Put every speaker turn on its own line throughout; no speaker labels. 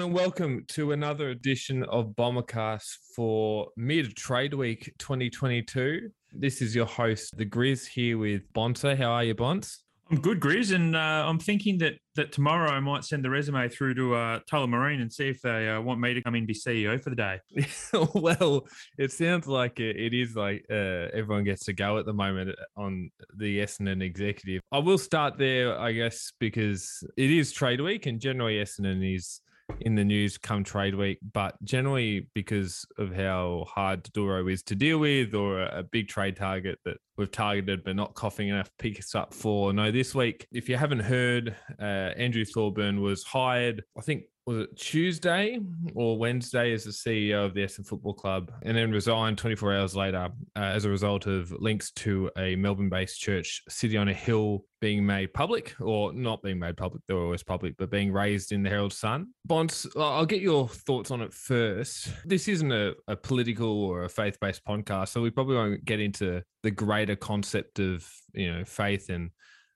and welcome to another edition of Bombercast for mid trade week 2022. This is your host, the Grizz, here with Bonta. How are you, Bonts?
I'm good, Grizz, and uh, I'm thinking that that tomorrow I might send the resume through to uh, Tullamarine and see if they uh, want me to come in and be CEO for the day.
well, it sounds like it, it is like uh, everyone gets to go at the moment on the Essendon executive. I will start there, I guess, because it is trade week, and generally Essendon is in the news come trade week, but generally because of how hard Duro is to deal with, or a, big trade target that we've targeted but not coughing enough picks up for. No, this week, if you haven't heard, uh, Andrew Thorburn was hired, I think was it Tuesday or Wednesday as the CEO of the Essendon Football Club, and then resigned 24 hours later uh, as a result of links to a Melbourne-based church, City on a Hill, being made public, or not being made public. They were always public, but being raised in the Herald Sun. Bonds, I'll get your thoughts on it first. This isn't a, a political or a faith-based podcast, so we probably won't get into the greater concept of you know faith and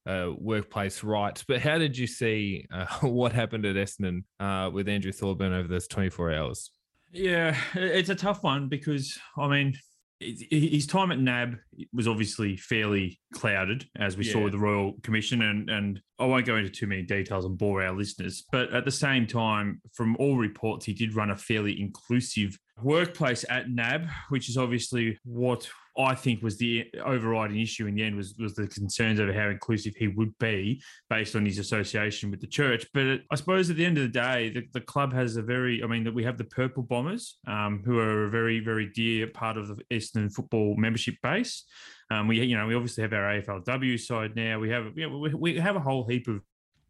uh, workplace rights. But how did you see uh, what happened at Essendon uh, with Andrew Thorburn over those 24 hours?
Yeah, it's a tough one because, I mean, his time at NAB was obviously fairly clouded, as we yeah. saw with the Royal Commission, and and I won't go into too many details and bore our listeners. But at the same time, from all reports, he did run a fairly inclusive workplace at NAB, which is obviously what I think was the overriding issue in the end was was the concerns over how inclusive he would be based on his association with the church. But I suppose at the end of the day, the, the club has a very, I mean, that we have the Purple Bombers, um, who are a very very dear part of the Eastern football membership base. Um, we you know we obviously have our AFLW side now. We have you know, we, we have a whole heap of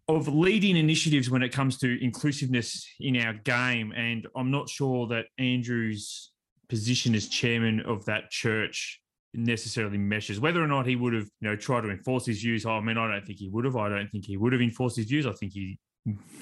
of leading initiatives when it comes to inclusiveness in our game, and I'm not sure that Andrew's position as chairman of that church necessarily meshes. Whether or not he would have, you know, tried to enforce his views, oh, I mean, I don't think he would have. I don't think he would have enforced his views. I think he,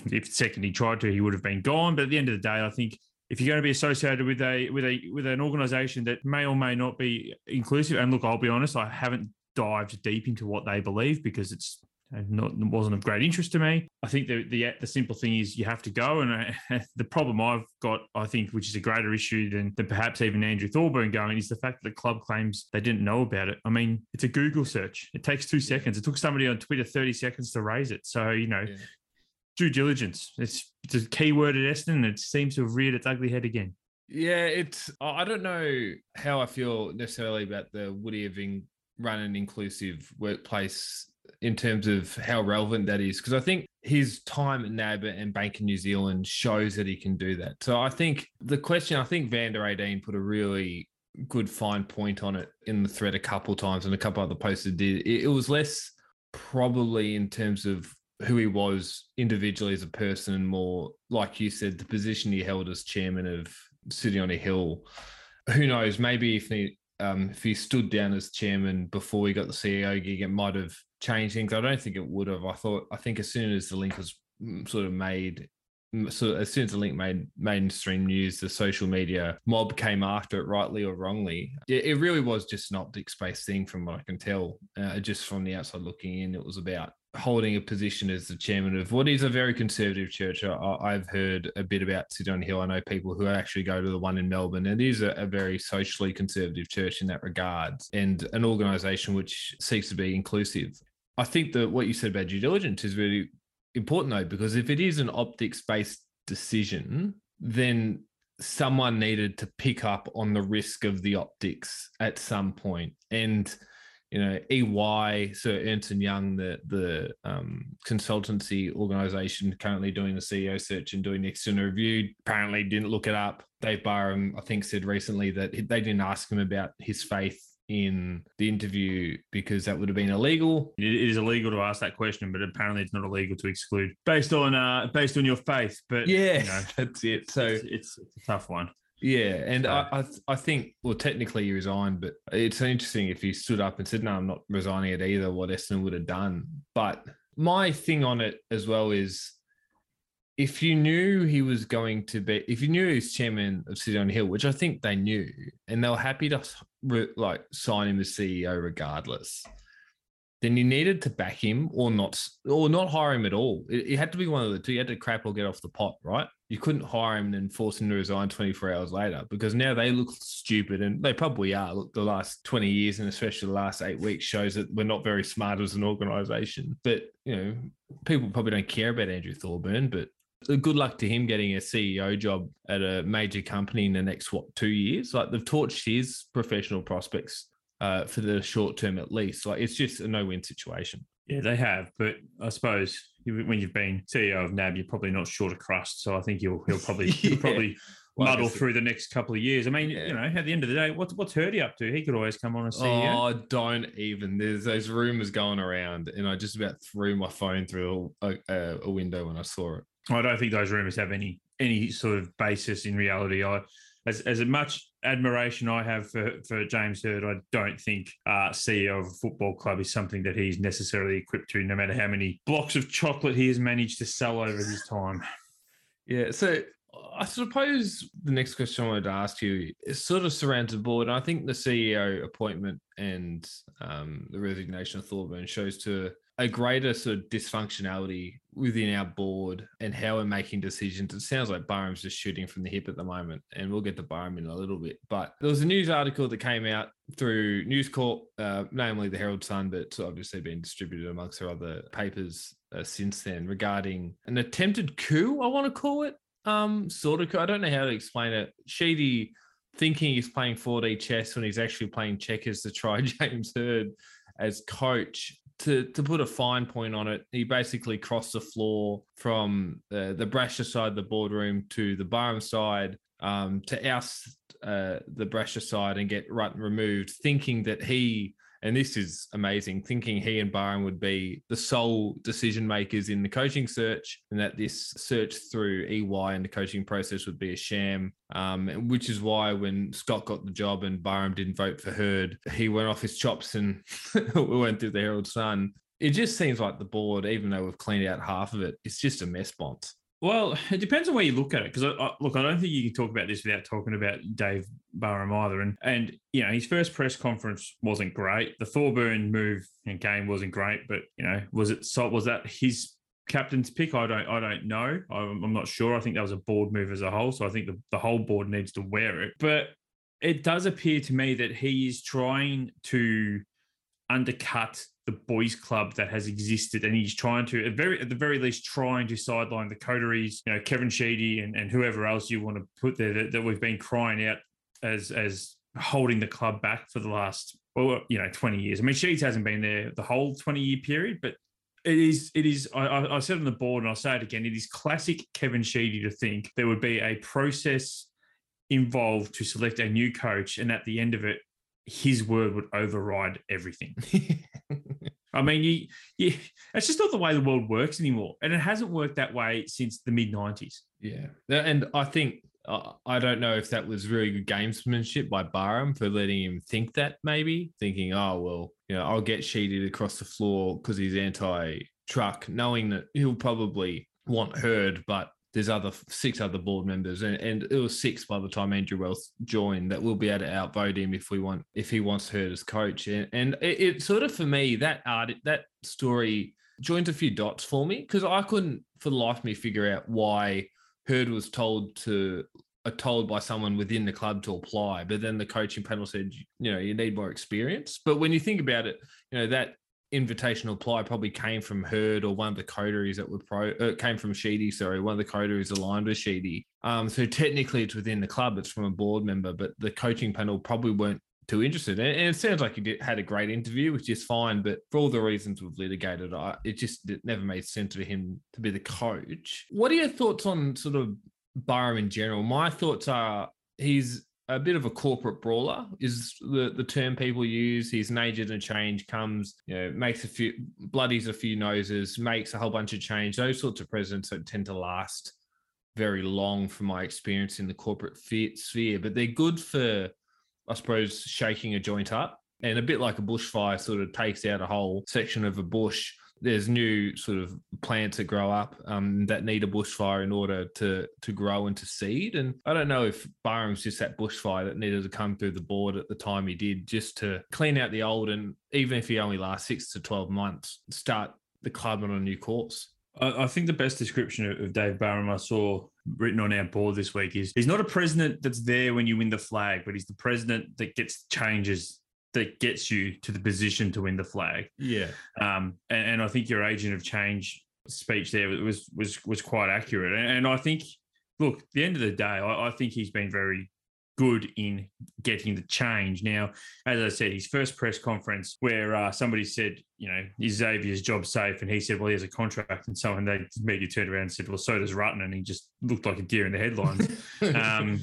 if second he tried to, he would have been gone. But at the end of the day, I think if you're going to be associated with a with a with an organisation that may or may not be inclusive, and look, I'll be honest, I haven't dived deep into what they believe because it's not wasn't of great interest to me. I think the the, the simple thing is you have to go, and uh, the problem I've got, I think, which is a greater issue than, than perhaps even Andrew Thorburn going, is the fact that the club claims they didn't know about it. I mean, it's a Google search; it takes two seconds. It took somebody on Twitter thirty seconds to raise it. So you know, yeah. due diligence. It's it's a key word at Essendon, and it seems to have reared its ugly head again.
Yeah, it's. I don't know how I feel necessarily about the Woody having run an inclusive workplace in terms of how relevant that is because I think his time at NAB and Bank in New Zealand shows that he can do that. So I think the question, I think Vander 18 put a really good fine point on it in the thread a couple times and a couple other posts did. It, it was less probably in terms of who he was individually as a person and more like you said the position he held as chairman of City on a Hill. Who knows? Maybe if he um, if he stood down as chairman before he got the CEO gig, it might have changed things. I don't think it would have. I thought I think as soon as the link was mm, sort of made mm, so as soon as the link made mainstream news, the social media mob came after it, rightly or wrongly. It, it really was just an optic space thing, from what I can tell. Uh, just from the outside looking in, it was about holding a position as the chairman of what is a very conservative church. I, have heard a bit about City on Hill. I know people who actually go to the one in Melbourne. and It is a, a very socially conservative church in that regard, and an organisation which seeks to be inclusive. I think that what you said about due diligence is really important though, because if it is an optics based decision, then someone needed to pick up on the risk of the optics at some point. And you know, EY, so Ernst and Young, the the um, consultancy organization currently doing the CEO search and doing the external review, apparently didn't look it up. Dave Barham, I think, said recently that they didn't ask him about his faith in the interview because that would have been illegal.
It is illegal to ask that question, but apparently it's not illegal to exclude based on uh based on your faith. But
yeah, you know, that's it. So
it's, it's, it's, a tough one.
Yeah, and so. I I, I think well technically he resigned, but it's interesting if he stood up and said no, I'm not resigning it either. What Essendon would have done, but my thing on it as well is if you knew he was going to be, if you knew he was chairman of City on Hill, which I think they knew, and they were happy to like sign him as CEO regardless, then you needed to back him or not, or not hire him at all. It, it, had to be one of the two. You had to crap or get off the pot, right? You couldn't hire him and then force him to resign 24 hours later because now they look stupid and they probably are. Look, the last 20 years and especially the last eight weeks shows that we're not very smart as an organization. But, you know, people probably don't care about Andrew Thorburn, but good luck to him getting a CEO job at a major company in the next what two years. Like they've torched his professional prospects uh, for the short term at least. Like it's just a no win situation.
Yeah, they have, but I suppose when you've been CEO of NAB, you're probably not short of crust. So I think he'll he'll probably yeah. he'll probably well, muddle through the next couple of years. I mean, yeah. you know, at the end of the day, what's what's Hurdy up to? He could always come on as CEO.
Oh, don't even. There's those rumors going around, and I just about threw my phone through a, a, a window when I saw it.
I don't think those rumors have any any sort of basis in reality. I as as much admiration I have for, for James Hird, I don't think uh, CEO of a football club is something that he's necessarily equipped to, no matter how many blocks of chocolate he has managed to sell over his time.
Yeah, so I suppose the next question I wanted to ask you is sort of surrounds the board. I think the CEO appointment and um, the resignation of Thorburn shows to a greater sort of dysfunctionality within our board and how we're making decisions. It sounds like Barham's just shooting from the hip at the moment, and we'll get to Barham in a little bit. But there was a news article that came out through News Corp, uh, namely the Herald Sun, but it's obviously been distributed amongst our other papers uh, since then regarding an attempted coup, I want to call it. Um, sort of, I don't know how to explain it. Sheedy thinking he's playing 4D chess when he's actually playing checkers to try James Hird as coach to to put a fine point on it, he basically crossed the floor from uh, the Brasher side of the boardroom to the Barham side um, to oust uh, the Brasher side and get Rutten removed, thinking that he and this is amazing, thinking he and Barham would be the sole decision makers in the coaching search, and that this search through EY and the coaching process would be a sham. Um, which is why when Scott got the job and Barham didn't vote for Hird, he went off his chops and we went through the Herald Sun. It just seems like the board, even though we've cleaned out half of it, it's just a mess bont.
Well, it depends on where you look at it. Because look, I don't think you can talk about this without talking about Dave Barham either. And and you know, his first press conference wasn't great. The Thorburn move and game wasn't great. But you know, was it was that his captain's pick? I don't I don't know. I'm, I'm not sure. I think that was a board move as a whole. So I think the, the whole board needs to wear it. But it does appear to me that he is trying to undercut the boys club that has existed and he's trying to at very at the very least trying to sideline the coteries you know kevin sheedy and, and whoever else you want to put there that, that we've been crying out as as holding the club back for the last well you know 20 years. I mean sheeds hasn't been there the whole 20 year period but it is it is I, I said on the board and i'll say it again it is classic kevin sheedy to think there would be a process involved to select a new coach and at the end of it his word would override everything. I mean, you, you, it's just not the way the world works anymore. And it hasn't worked that way since the mid 90s.
Yeah. And I think, uh, I don't know if that was really good gamesmanship by Barham for letting him think that, maybe thinking, oh, well, you know, I'll get sheeted across the floor because he's anti truck, knowing that he'll probably want Hird, but there's other six other board members, and, and it was six by the time Andrew Wells joined that we'll be able to outvote him if we want if he wants Hird as coach. And, and it, it, sort of for me that art that story joined a few dots for me because I couldn't for the life of me figure out why Hird was told to uh, told by someone within the club to apply, but then the coaching panel said, you know, you need more experience. But when you think about it, you know that invitational apply probably came from Hird or one of the coteries that were pro uh, came from Sheedy, sorry, one of the coteries aligned with Sheedy. Um, so technically it's within the club, it's from a board member, but the coaching panel probably weren't too interested. And, and it sounds like he did, had a great interview, which is fine, but for all the reasons we've litigated, I, it just it never made sense for him to be the coach. What are your thoughts on sort of Barham in general? My thoughts are he's a bit of a corporate brawler is the, the term people use. He's agent of change, comes, you know, makes a few bloodies a few noses, makes a whole bunch of change. Those sorts of presidents don't tend to last very long from my experience in the corporate sphere, but they're good for, I suppose, shaking a joint up. And a bit like a bushfire sort of takes out a whole section of a bush there's new sort of plants that grow up um, that need a bushfire in order to to grow and to seed. And I don't know if Barham's just that bushfire that needed to come through the board at the time he did, just to clean out the old, and even if he only lasts six to twelve months, start the club on a new course.
I, think the best description of Dave Barham I saw written on our board this week is he's not a president that's there when you win the flag, but he's the president that gets changes that gets you to the position to win the flag.
Yeah.
Um, and, and I think your agent of change speech there was was was quite accurate. And, and I think, look, the end of the day, I, I think he's been very good in getting the change. Now, as I said, his first press conference where uh, somebody said, you know, is Xavier's job safe? And he said, well, he has a contract. And someone they immediately turned around and said, well, so does Rutten. And he just looked like a deer in the headlines. um,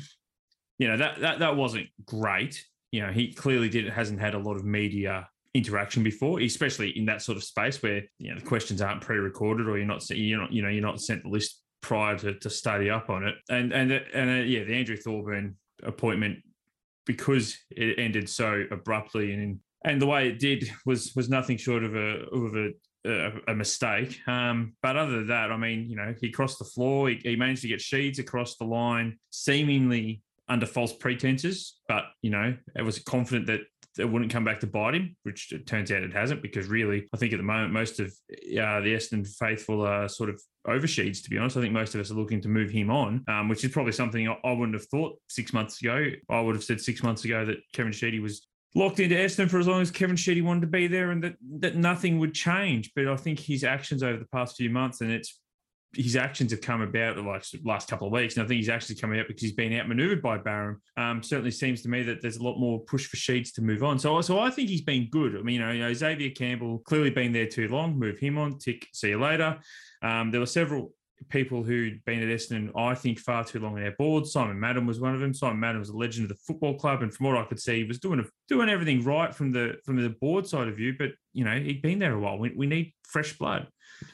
you know, that, that, that wasn't great. You know, he clearly did hasn't had a lot of media interaction before, especially in that sort of space where you know the questions aren't pre-recorded or you're not you're not you know you're not sent the list prior to, to study up on it. And and and uh, yeah, the Andrew Thorburn appointment because it ended so abruptly and and the way it did was was nothing short of a of a a, a mistake. Um, but other than that, I mean, you know, he crossed the floor. He, he managed to get Sheeds across the line, seemingly under false pretenses. But you know, I was confident that it wouldn't come back to bite him, which it turns out it hasn't, because really, I think at the moment, most of uh, the Essendon faithful are sort of over Sheeds, to be honest. I think most of us are looking to move him on, um, which is probably something I, wouldn't have thought six months ago. I would have said six months ago that Kevin Sheedy was locked into Essendon for as long as Kevin Sheedy wanted to be there and that, that nothing would change. But I think his actions over the past few months, and it's his actions have come about the last, last couple of weeks. And I think he's actually coming out because he's been outmaneuvered by Barham. Um, certainly seems to me that there's a lot more push for Sheeds to move on. So, so I think he's been good. I mean, you know, you know Xavier Campbell clearly been there too long. Move him on. Tick. See you later. Um, there were several people who'd been at Essendon, I think, far too long on their board. Simon Madden was one of them. Simon Madden was a legend of the football club, and from what I could see, he was doing doing everything right from the from the board side of view. But you know, he'd been there a while. We, we need fresh blood.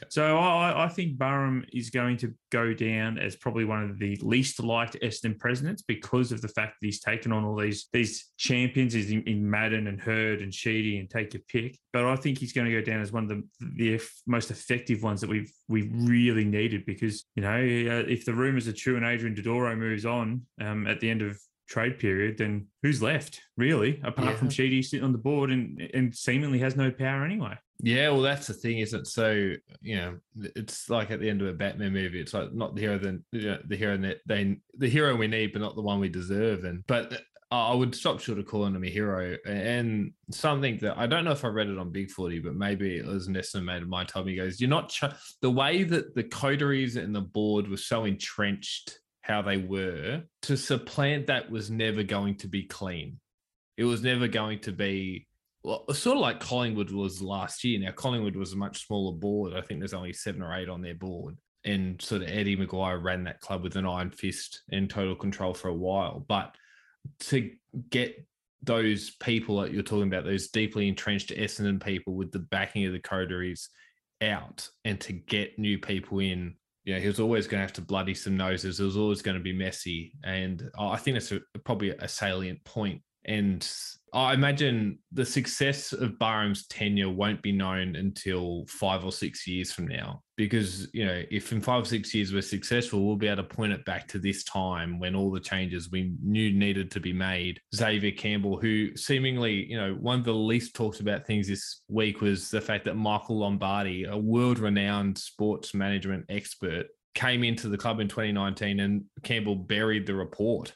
So I, I, think Barham is going to go down as probably one of the least liked Essendon presidents because of the fact that he's taken on all these these champions in, in Madden and Hird and Sheedy and take your pick. But I think he's going to go down as one of the, the most effective ones that we've we really needed because you know uh, if the rumours are true and Adrian Dodoro moves on um, at the end of trade period, then who's left really apart yeah. from Sheedy sitting on the board and and seemingly has no power anyway.
Yeah, well, that's the thing, isn't it? So you know, it's like at the end of a Batman movie. It's like not the hero, then you know, the hero that they the hero we need, but not the one we deserve. And but I would stop short of calling him a hero. And something that I don't know if I read it on Big Footy, but maybe it was an estimate of my time. He goes, "You're not ch- the way that the coteries and the board were so entrenched." How they were to supplant that was never going to be clean. It was never going to be well, sort of like Collingwood was last year. Now, Collingwood was a much smaller board. I think there's only seven or eight on their board. And sort of Eddie McGuire ran that club with an iron fist and total control for a while. But to get those people that you're talking about, those deeply entrenched Essendon people with the backing of the coteries out and to get new people in, know, he was always going to have to bloody some noses. It was always going to be messy. And I think it's a, probably a salient point. And I imagine the success of Barham's tenure won't be known until five or six years from now. Because, you know, if in five or six years we're successful, we'll be able to point it back to this time when all the changes we knew needed to be made. Xavier Campbell, who seemingly, you know, one of the least talked about things this week was the fact that Michael Lombardi, a world renowned sports management expert, came into the club in 2019 and Campbell buried the report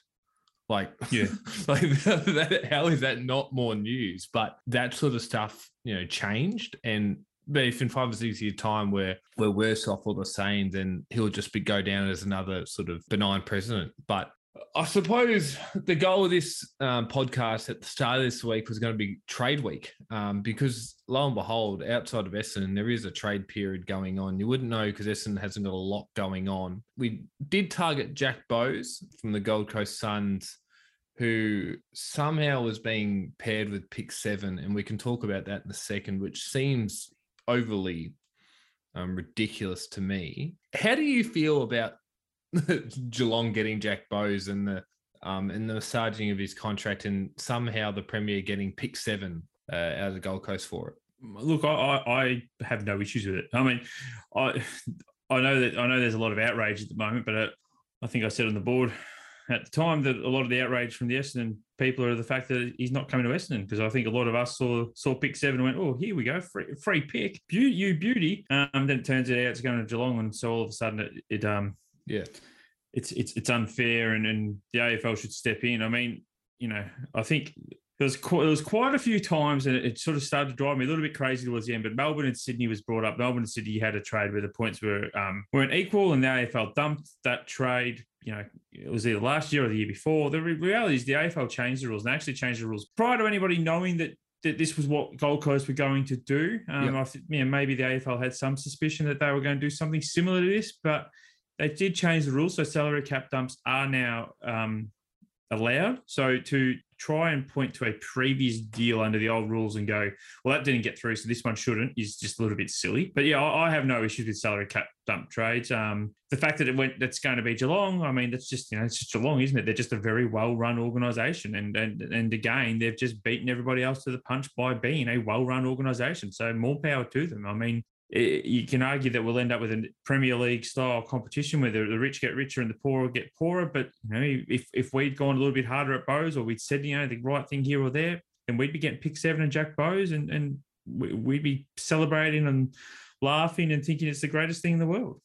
like,
yeah,
like that, how is that not more news? But that sort of stuff, you know, changed. And but if in five or six years' time we're we're worse off or the same, then he'll just be go down as another sort of benign president. But I suppose the goal of this um, podcast at the start of this week was going to be trade week um, because lo and behold, outside of Essendon, there is a trade period going on. You wouldn't know because Essendon hasn't got a lot going on. We did target Jack Bowes from the Gold Coast Suns, who somehow was being paired with pick seven, and we can talk about that in a second, which seems overly um, ridiculous to me. How do you feel about Geelong getting Jack Bowes and the um, and the massaging of his contract, and somehow the Premier getting pick seven uh, out of the Gold Coast for it.
Look, I, I have no issues with it. I mean, I I know that I know there's a lot of outrage at the moment, but uh, I think I said on the board at the time that a lot of the outrage from the Essendon people are the fact that he's not coming to Essendon because I think a lot of us saw saw pick seven and went, oh, here we go, free, free pick, Be- you beauty. Um, then it turns out it's going to Geelong, and so all of a sudden it, it um
yeah,
it's it's it's unfair, and and the AFL should step in. I mean, you know, I think there was quite, there was quite a few times, and it, sort of started to drive me a little bit crazy towards the end. But Melbourne and Sydney was brought up. Melbourne and Sydney had a trade where the points were um, weren't equal, and the AFL dumped that trade. You know, it was either last year or the year before. The reality is the AFL changed the rules and actually changed the rules prior to anybody knowing that that this was what Gold Coast were going to do. Um, yep. I yeah, maybe the AFL had some suspicion that they were going to do something similar to this, but they did change the rules. So salary cap dumps are now um, allowed. So to try and point to a previous deal under the old rules and go, well, that didn't get through, so this one shouldn't, is just a little bit silly. But yeah, I, I have no issues with salary cap dump trades. Um, the fact that it went, that's going to be Geelong. I mean, that's just you know, it's just Geelong, isn't it? They're just a very well run organisation, and and and again, they've just beaten everybody else to the punch by being a well run organisation. So more power to them. I mean, you can argue that we'll end up with a Premier League style competition where the, rich get richer and the poor get poorer. But you know, if if we'd gone a little bit harder at Bowes or we'd said you know the right thing here or there, then we'd be getting pick seven and Jack Bowes, and and we'd be celebrating and laughing and thinking it's the greatest thing in the world.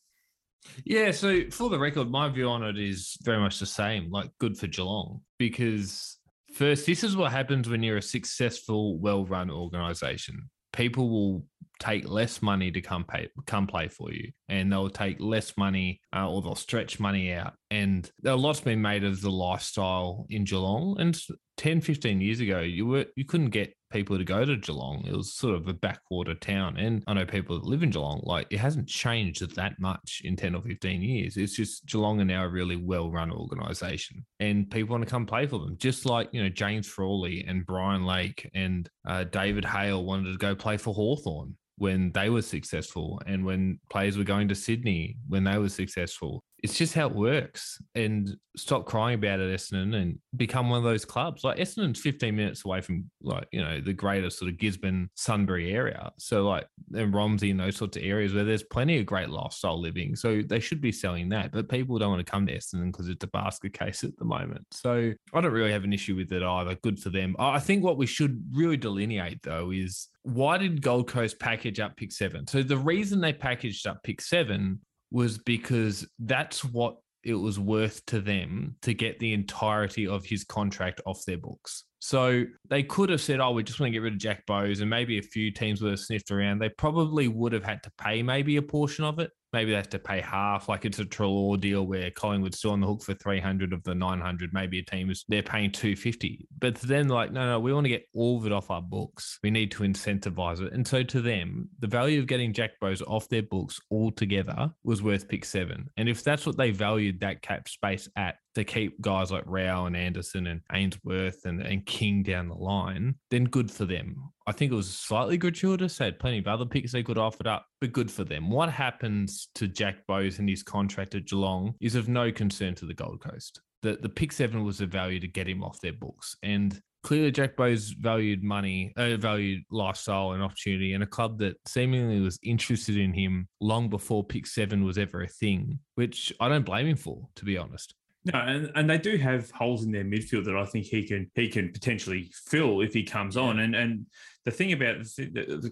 Yeah, so for the record, my view on it is very much the same. Like, good for Geelong because first, this is what happens when you're a successful, well-run organisation. People will take less money to come pay come play for you. And they'll take less money uh, or they'll stretch money out. And a lot's been made of the lifestyle in Geelong. And 10 15 years ago you were you couldn't get people to go to Geelong. It was sort of a backwater town. And I know people that live in Geelong like it hasn't changed that much in 10 or 15 years. It's just Geelong are now a really well run organization and people want to come play for them. Just like you know James Frawley and Brian Lake and uh, David Hale wanted to go play for Hawthorn when they were successful and when players were going to Sydney when they were successful it's just how it works. And stop crying about it, Essendon, and become one of those clubs. Like Essendon's 15 minutes away from like, you know, the greater sort of Gisborne, Sunbury area. So like and Romsey and those sorts of areas where there's plenty of great lifestyle living. So they should be selling that. But people don't want to come to Essendon because it's a basket case at the moment. So I don't really have an issue with it either. Good for them. I think what we should really delineate though is why did Gold Coast package up pick seven? So the reason they packaged up pick seven was because that's what it was worth to them to get the entirety of his contract off their books. So they could have said, oh, we just want to get rid of Jack Bowes, and maybe a few teams would have sniffed around. They probably would have had to pay maybe a portion of it maybe they have to pay half. Like it's a Treloar deal where Collingwood's still on the hook for 300 of the 900. Maybe a team is, they're paying 250. But then, like, no, no, we want to get all of it off our books. We need to incentivize it. And so to them, the value of getting Jack Bowes off their books altogether was worth pick seven. And if that's what they valued that cap space at, to keep guys like Rowell and Anderson and Ainsworth and, and King down the line, then good for them. I think it was slightly gratuitous. They had plenty of other picks they could offer up, but good for them. What happens to Jack Bowes and his contract at Geelong is of no concern to the Gold Coast. The, the pick seven was a value to get him off their books. And clearly Jack Bowes valued money, uh, valued lifestyle and opportunity, and a club that seemingly was interested in him long before pick seven was ever a thing, which I don't blame him for, to be honest.
No, and, and they do have holes in their midfield that I think he can he can potentially fill if he comes on. And and the thing about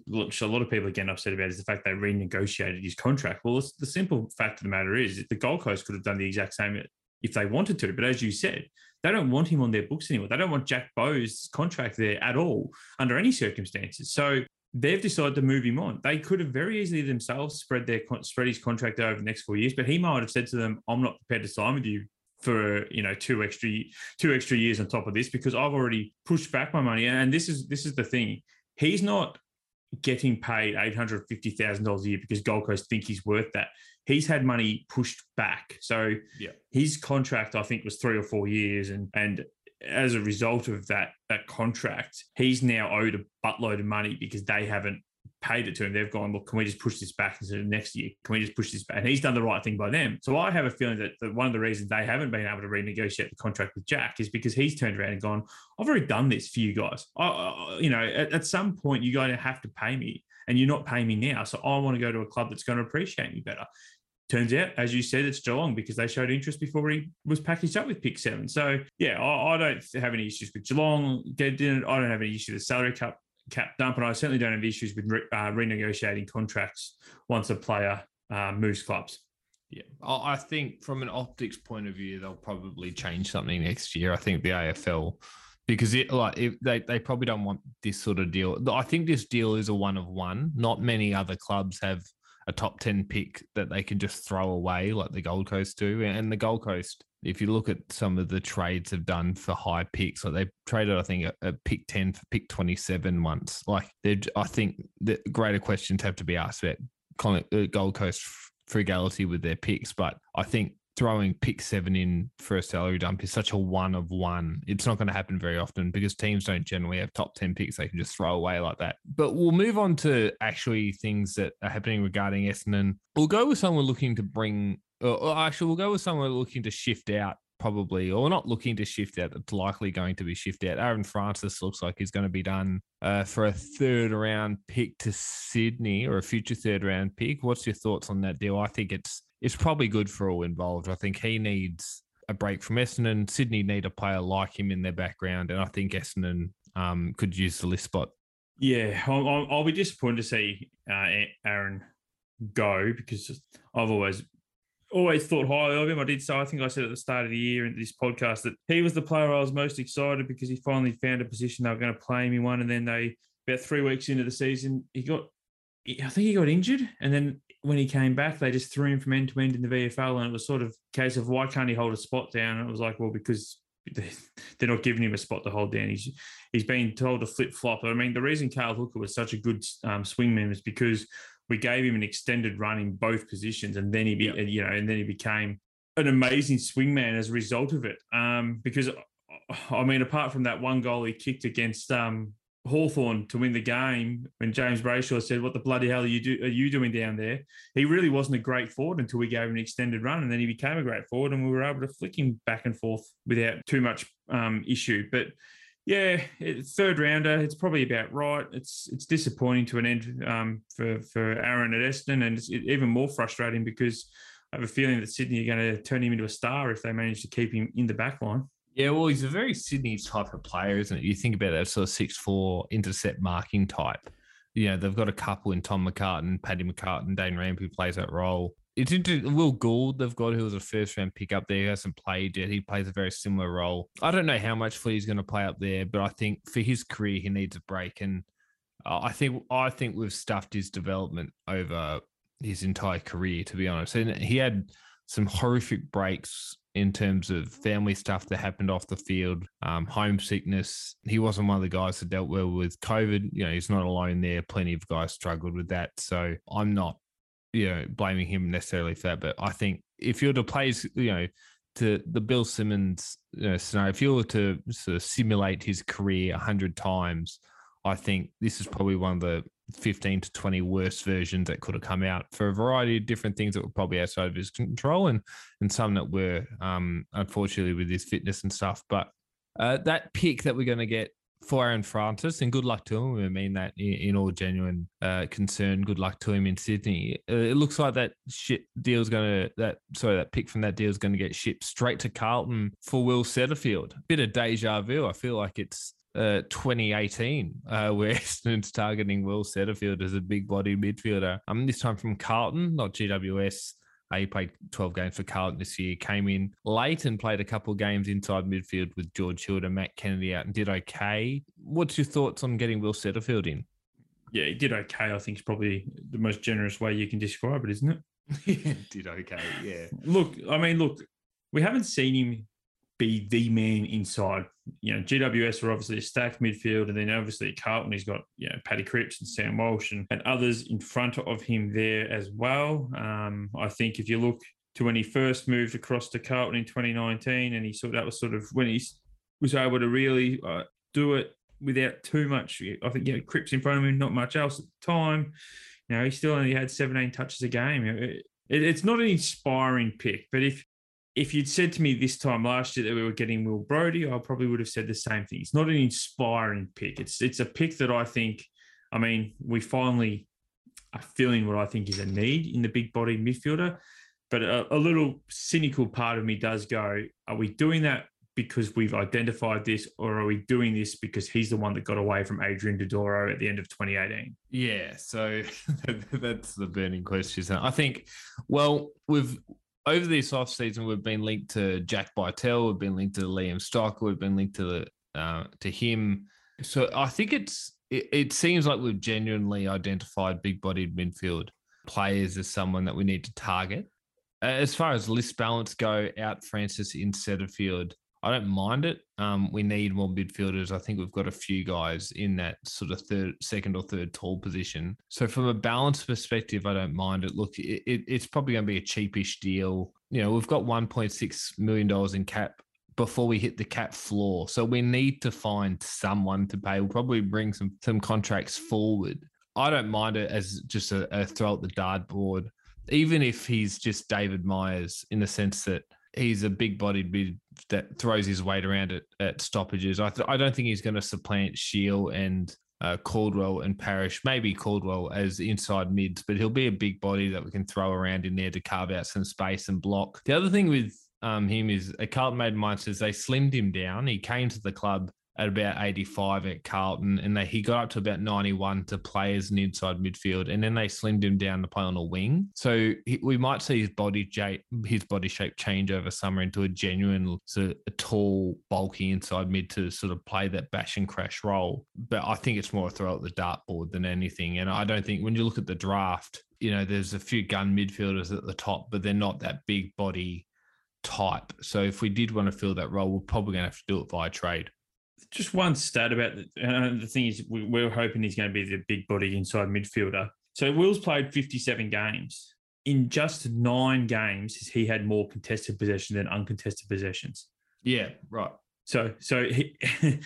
which a lot of people are getting upset about is the fact they renegotiated his contract. Well, the simple fact of the matter is the Gold Coast could have done the exact same if they wanted to, but as you said, they don't want him on their books anymore. They don't want Jack Bowes' contract there at all under any circumstances. So they've decided to move him on. They could have very easily themselves spread their spread his contract over the next four years, but he might have said to them, "I'm not prepared to sign with you for you know two extra two extra years on top of this because I've already pushed back my money. And this is this is the thing. He's not getting paid eight hundred fifty thousand dollars a year because Gold Coast think he's worth that. He's had money pushed back. So
yeah.
his contract, I think, was three or four years, and and as a result of that that contract, he's now owed a buttload of money because they haven't paid it to him, they've gone, look, can we just push this back into next year? Can we just push this back? And he's done the right thing by them. So I have a feeling that, that one of the reasons they haven't been able to renegotiate the contract with Jack is because he's turned around and gone, I've already done this for you guys. I, I you know, at, at some point, you're going to have to pay me and you're not paying me now. So I want to go to a club that's going to appreciate me better. Turns out, as you said, it's Geelong because they showed interest before he was packaged up with pick seven. So yeah, I, I don't have any issues with Geelong. I don't have any issue with salary cap cap dump, and I certainly don't have issues with re, uh, renegotiating contracts once a player uh, moves clubs.
Yeah, I think from an optics point of view, they'll probably change something next year. I think the AFL because it like they they probably don't want this sort of deal. I think this deal is a one of one. Not many other clubs have a top 10 pick that they can just throw away like the Gold Coast do. And the Gold Coast, if you look at some of the trades have done for high picks, like they traded, I think, a, a pick 10 for pick 27 once. Like, I think the greater questions have to be asked about uh, Gold Coast frugality with their picks. But I think throwing pick seven in for a salary dump is such a one of one. It's not going to happen very often because teams don't generally have top 10 picks they can just throw away like that. But we'll move on to actually things that are happening regarding Essendon. We'll go with someone looking to bring, or actually, we'll go with someone looking to shift out probably, or not looking to shift out, that's likely going to be shifted out. Aaron Francis looks like he's going to be done uh, for a third round pick to Sydney or a future third round pick. What's your thoughts on that deal? I think it's it's probably good for all involved. I think he needs a break from Essendon. Sydney need a player like him in their background, and I think Essendon um, could use the list spot.
Yeah, I'll, I'll be disappointed to see uh, Aaron go because I've always always thought highly of him. I did so. I think I said at the start of the year in this podcast that he was the player I was most excited because he finally found a position they were going to play him in one, and then they about three weeks into the season he got. I think he got injured, and then when he came back, they just threw him from end to end in the VFL, and it was sort of case of why can't he hold a spot down? And it was like, well, because they're not giving him a spot to hold down. He's he's been told to flip flop. I mean, the reason Cale Hooker was such a good um, swingman is because we gave him an extended run in both positions, and then he be, yep. you know, and then he became an amazing swingman as a result of it. Um, because I mean, apart from that one goal he kicked against um, Hawthorn to win the game when James Brayshaw said, What the bloody hell are you, do, are you doing down there? He really wasn't a great forward until we gave him an extended run. And then he became a great forward and we were able to flick him back and forth without too much um, issue. But yeah, third rounder, it's probably about right. It's it's disappointing to an end um, for, for Aaron at Essendon. And it's even more frustrating because I have a feeling that Sydney are going to turn him into a star if they manage to keep him in the back line.
Yeah, well, he's a very Sydney type of player, isn't it? You think about that sort of six four intercept marking type. You know, they've got a couple in Tom McCartin, Paddy McCartin, Dane Rampe who plays that role. It's interesting. Will Gould, they've got who was a first round pick up there. He hasn't played yet. He plays a very similar role. I don't know how much footy he's going to play up there, but I think for his career, he needs a break. And uh, I think I think we've stuffed his development over his entire career, to be honest. And he had some horrific breaks in terms of family stuff that happened off the field, um, homesickness. He wasn't one of the guys that dealt well with COVID. You know, he's not alone there. Plenty of guys struggled with that. So I'm not, you know, blaming him necessarily for that. But I think if you're to play, you know, to the Bill Simmons you know, scenario, if you were to sort of simulate his career hundred times, I think this is probably one of the 15 to 20 worst versions that could have come out for a variety of different things that were probably outside of his control and and some that were um, unfortunately with his fitness and stuff. But uh, that pick that we're going to get for Aaron Francis, and good luck to him. I mean that in, in all genuine uh, concern. Good luck to him in Sydney. Uh, it looks like that shit deal's going to that sorry that pick from that deal is going to get shipped straight to Carlton for Will Setterfield. Bit of deja vu. I feel like it's uh, 2018, uh, where Essendon's targeting Will Setterfield as a big body midfielder. Um, this time from Carlton, not GWS. Uh, he played 12 games for Carlton this year, came in late and played a couple of games inside midfield with George Hill and Matt Kennedy out and did okay. What's your thoughts on getting Will Setterfield in?
Yeah, he did okay. I think it's probably the most generous way you can describe it, isn't it?
yeah, did okay. Yeah.
Look, I mean, look, we haven't seen him be the man inside. You know, GWS are obviously a stacked midfield, and then obviously Carlton, he's got you know Paddy Cripps and Sam Walsh and, and others in front of him there as well. Um, I think if you look to when he first moved across to Carlton in 2019, and he saw that was sort of when he was able to really uh, do it without too much. I think, yeah, Cripps in front of him, not much else at the time. You know, he still only had 17 touches a game. It, it, it's not an inspiring pick, but if if you'd said to me this time last year that we were getting Will Brodie, I probably would have said the same thing. It's not an inspiring pick. It's it's a pick that I think, I mean, we finally are filling what I think is a need in the big body midfielder. But a, a little cynical part of me does go, are we doing that because we've identified this, or are we doing this because he's the one that got away from Adrian Dodoro at the end of 2018?
Yeah, so that's the burning question. I think, well, we've over this off season, we've been linked to Jack Bytel, we've been linked to Liam Stocker, we've been linked to the, uh, to him. So I think it's it, it seems like we've genuinely identified big-bodied midfield players as someone that we need to target. As far as list balance go, out Francis in Setterfield, I don't mind it. Um, we need more midfielders. I think we've got a few guys in that sort of third, second or third tall position. So from a balance perspective, I don't mind it. Look, it, it, it's probably going to be a cheapish deal. You know, we've got 1.6 million dollars in cap before we hit the cap floor, so we need to find someone to pay. We'll probably bring some some contracts forward. I don't mind it as just a, a throw at the dartboard, even if he's just David Myers in the sense that he's a big bodied mid that throws his weight around at, at stoppages. I, th- I don't think he's going to supplant Shiel and uh, Caldwell and Parish, maybe Caldwell as inside mids, but he'll be a big body that we can throw around in there to carve out some space and block. The other thing with um, him is a Carlton made mine says they slimmed him down. He came to the club at about 85 at Carlton, and they, he got up to about 91 to play as an inside midfield, and then they slimmed him down to play on a wing. So he, we might see his body shape, his body shape change over summer into a genuine, sort of a tall, bulky inside mid to sort of play that bash and crash role. But I think it's more a throw at the dartboard than anything. And I don't think when you look at the draft, you know, there's a few gun midfielders at the top, but they're not that big body type. So if we did want to fill that role, we're probably going to have to do it via trade
just one stat about the, uh, the thing is, we, we're hoping he's going to be the big body inside midfielder. So Will's played 57 games. In just nine games, he had more contested possession than uncontested possessions.
Yeah, right.
So, so he,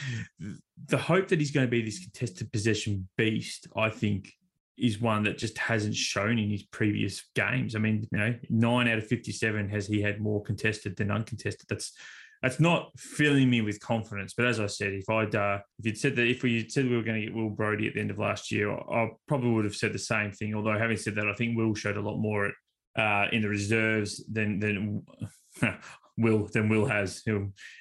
the hope that he's going to be this contested possession beast, I think, is one that just hasn't shown in his previous games. I mean, you know, nine out of 57 has he had more contested than uncontested. That's that's not filling me with confidence. But as I said, if I'd uh, if you'd said that if we said we were going to get Will Brodie at the end of last year, I probably would have said the same thing. Although having said that, I think Will showed a lot more uh, in the reserves than than Will than Will has.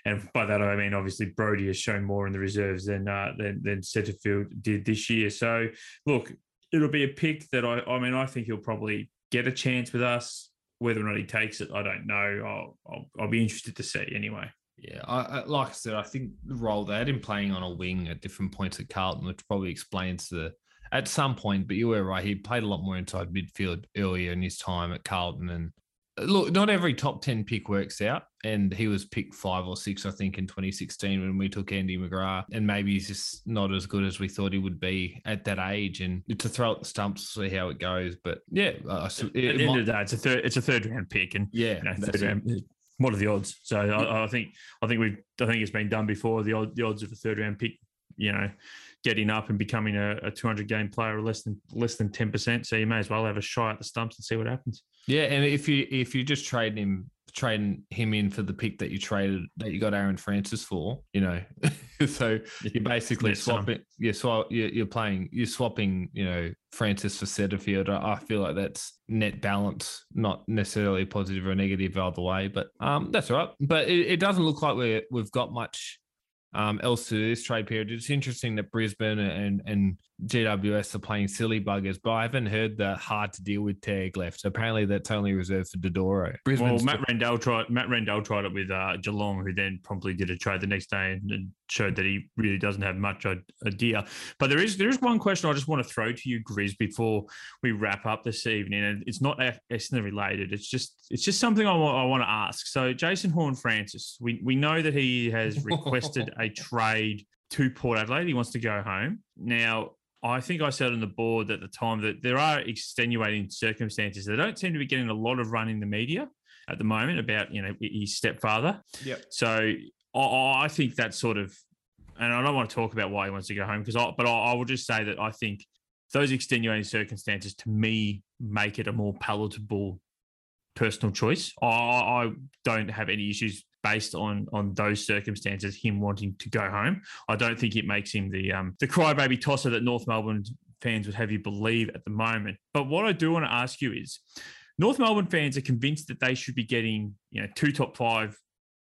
And by that I mean obviously Brodie has shown more in the reserves than uh, than than Setterfield did this year. So look, it'll be a pick that I I mean I think he'll probably get a chance with us. Whether or not he takes it, I don't know. I'll, I'll, I'll be interested to see anyway.
Yeah, I, I, like I said, I think the role they had him playing on a wing at different points at Carlton, which probably explains the at some point. But you were right; he played a lot more inside midfield earlier in his time at Carlton. And look, not every top ten pick works out, and he was picked five or six, I think, in 2016 when we took Andy McGrath. And maybe he's just not as good as we thought he would be at that age. And to throw at the stumps, see how it goes. But yeah, uh,
it, at the end might, of the day, it's a third, it's a third round pick, and
yeah, you know,
third round, what are the odds? So I, I, think I think we I think it's been done before. The odd, the odds of a third round pick, you know, getting up and becoming a, a 200 game player less than less than 10 percent. So you may as well have a shot at the stumps and see what happens.
Yeah, and if you if you just trade him trading him in for the pick that you traded that you got Aaron Francis for, you know. so you're basically swapping. You're, swap, you're, you're playing. You're swapping. You know, Francis for Setterfield. I, I feel like that's net balance, not necessarily positive or negative either way. But um, that's all right. But it, it doesn't look like we we've got much um, else to this trade period. It's interesting that Brisbane and and GWS are playing silly buggers, but I haven't heard the hard to deal with tag left. So apparently that's only reserved for Dodoro.
Brisbane's well, Matt Rendell tried Matt Rendell tried it with uh, Geelong, who then promptly did a trade the next day and, and showed that he really doesn't have much idea. But there is there is one question I just want to throw to you, Grizz, before we wrap up this evening, and it's not Essendon related. It's just it's just something I want, I want to ask. So Jason Horne-Francis, we we know that he has requested a trade to Port Adelaide. He wants to go home now. I think I said on the board at the time that there are extenuating circumstances. They don't seem to be getting a lot of run in the media at the moment about you know his stepfather.
Yeah.
So I, I think that sort of and I don't want to talk about why he wants to go home because I, but I, I will just say that I think those extenuating circumstances to me make it a more palatable personal choice. I, I don't have any issues based on on those circumstances, him wanting to go home. I don't think it makes him the um, the crybaby tosser that North Melbourne fans would have you believe at the moment. But what I do want to ask you is, North Melbourne fans are convinced that they should be getting you know two top five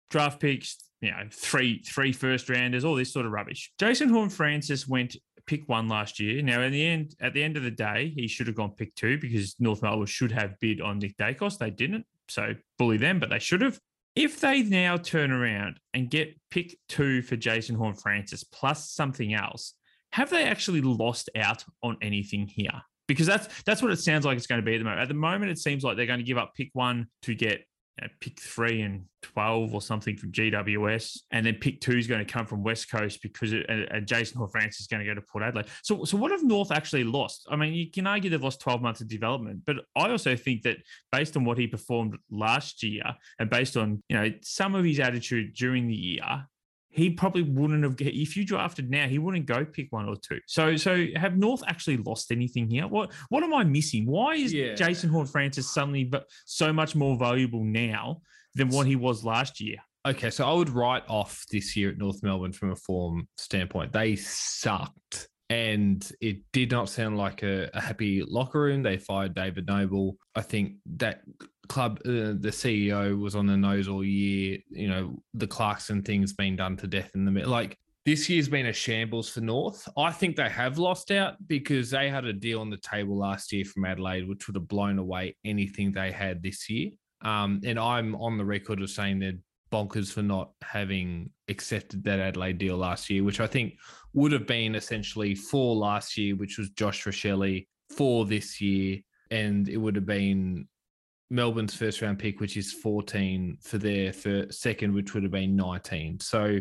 draft picks, you know three three first rounders, all this sort of rubbish. Jason Horne-Francis went pick one last year. Now, in the end, at the end of the day, he should have gone pick two because North Melbourne should have bid on Nick Daicos. They didn't, so bully them, but they should have. If they now turn around and get pick two for Jason Horne-Francis plus something else, have they actually lost out on anything here? Because that's that's what it sounds like it's going to be at the moment. At the moment, it seems like they're going to give up pick one to get pick three and 12 or something from GWS. And then pick two is going to come from West Coast because it, and Jason Horne-Francis is going to go to Port Adelaide. So, so what have North actually lost? I mean, you can argue they've lost 12 months of development, but I also think that based on what he performed last year and based on, you know, some of his attitude during the year, he probably wouldn't have if you drafted now he wouldn't go pick one or two. So so have north actually lost anything here? What what am i missing? Why is yeah. jason Horne-Francis suddenly but so much more valuable now than what he was last year?
Okay so i would write off this year at north melbourne from a form standpoint. They sucked and it did not sound like a, a happy locker room. They fired david noble. I think that club, uh, the CEO was on the nose all year. You know, the Clarkson thing's been done to death in the middle. Like this year's been a shambles for North. I think they have lost out because they had a deal on the table last year from Adelaide, which would have blown away anything they had this year. Um, and I'm on the record of saying they're bonkers for not having accepted that Adelaide deal last year, which I think would have been essentially for last year, which was Josh Rachele for this year. And it would have been Melbourne's first round pick, which is 14 for their first, second, which would have been 19. So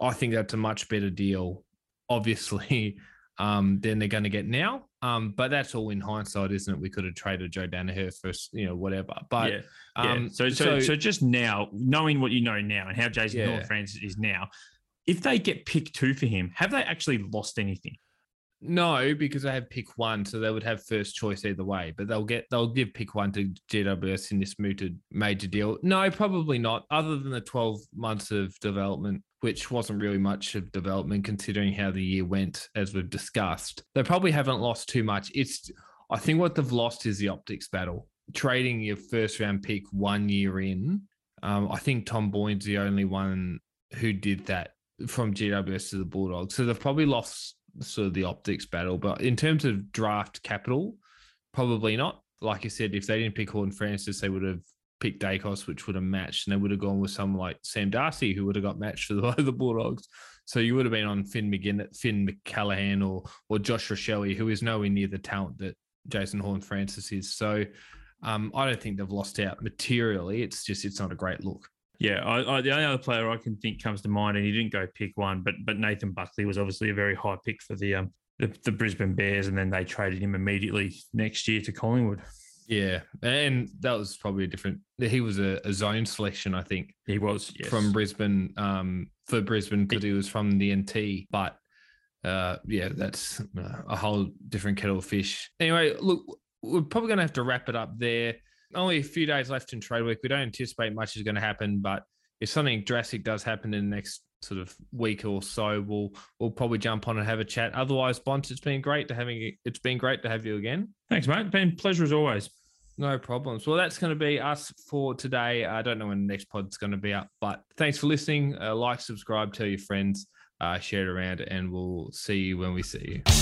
I think that's a much better deal, obviously, um, than they're going to get now. Um, but that's all in hindsight, isn't it? We could have traded Joe Daniher for, you know, whatever. But
yeah, um, yeah. So, so, so, so, just now, knowing what you know now and how Jason yeah. Horne-Francis is now, if they get pick two for him, have they actually lost anything?
No, because they have pick one, so they would have first choice either way. But they'll get they'll give pick one to GWS in this mooted major deal. No, probably not. Other than the twelve months of development, which wasn't really much of development considering how the year went, as we've discussed. They probably haven't lost too much. It's I think what they've lost is the optics battle. Trading your first round pick one year in. Um, I think Tom Boyd's the only one who did that from GWS to the Bulldogs. So they've probably lost sort of the optics battle. But in terms of draft capital, probably not. Like I said, if they didn't pick Horne-Francis, they would have picked Daicos, which would have matched, and they would have gone with someone like Sam Darcy, who would have got matched for the, Bulldogs. So you would have been on Finn McGinn, Finn McCallaghan, or or Josh Rachele, who is nowhere near the talent that Jason Horne-Francis is. So um, I don't think they've lost out materially. It's just it's not a great look.
Yeah, I, I, the only other player I can think comes to mind, and he didn't go pick one, but but Nathan Buckley was obviously a very high pick for the um the, the Brisbane Bears, and then they traded him immediately next year to Collingwood.
Yeah, and that was probably a different. He was a, a zone selection, I think.
He was
yes. from Brisbane, um, for Brisbane because he was from the NT. But uh, yeah, that's a whole different kettle of fish. Anyway, look, we're probably going to have to wrap it up there only a few days left in trade week. We don't anticipate much is going to happen, but if something drastic does happen in the next sort of week or so, we'll we'll probably jump on and have a chat. Otherwise, Bonds, it's been great to having it's been great to have you again.
Thanks, mate. been pleasure as always.
No problems. Well, that's going to be us for today. I don't know when the next pod's going to be up, but thanks for listening. Uh, like, subscribe, tell your friends, uh, share it around, and we'll see you when we see you.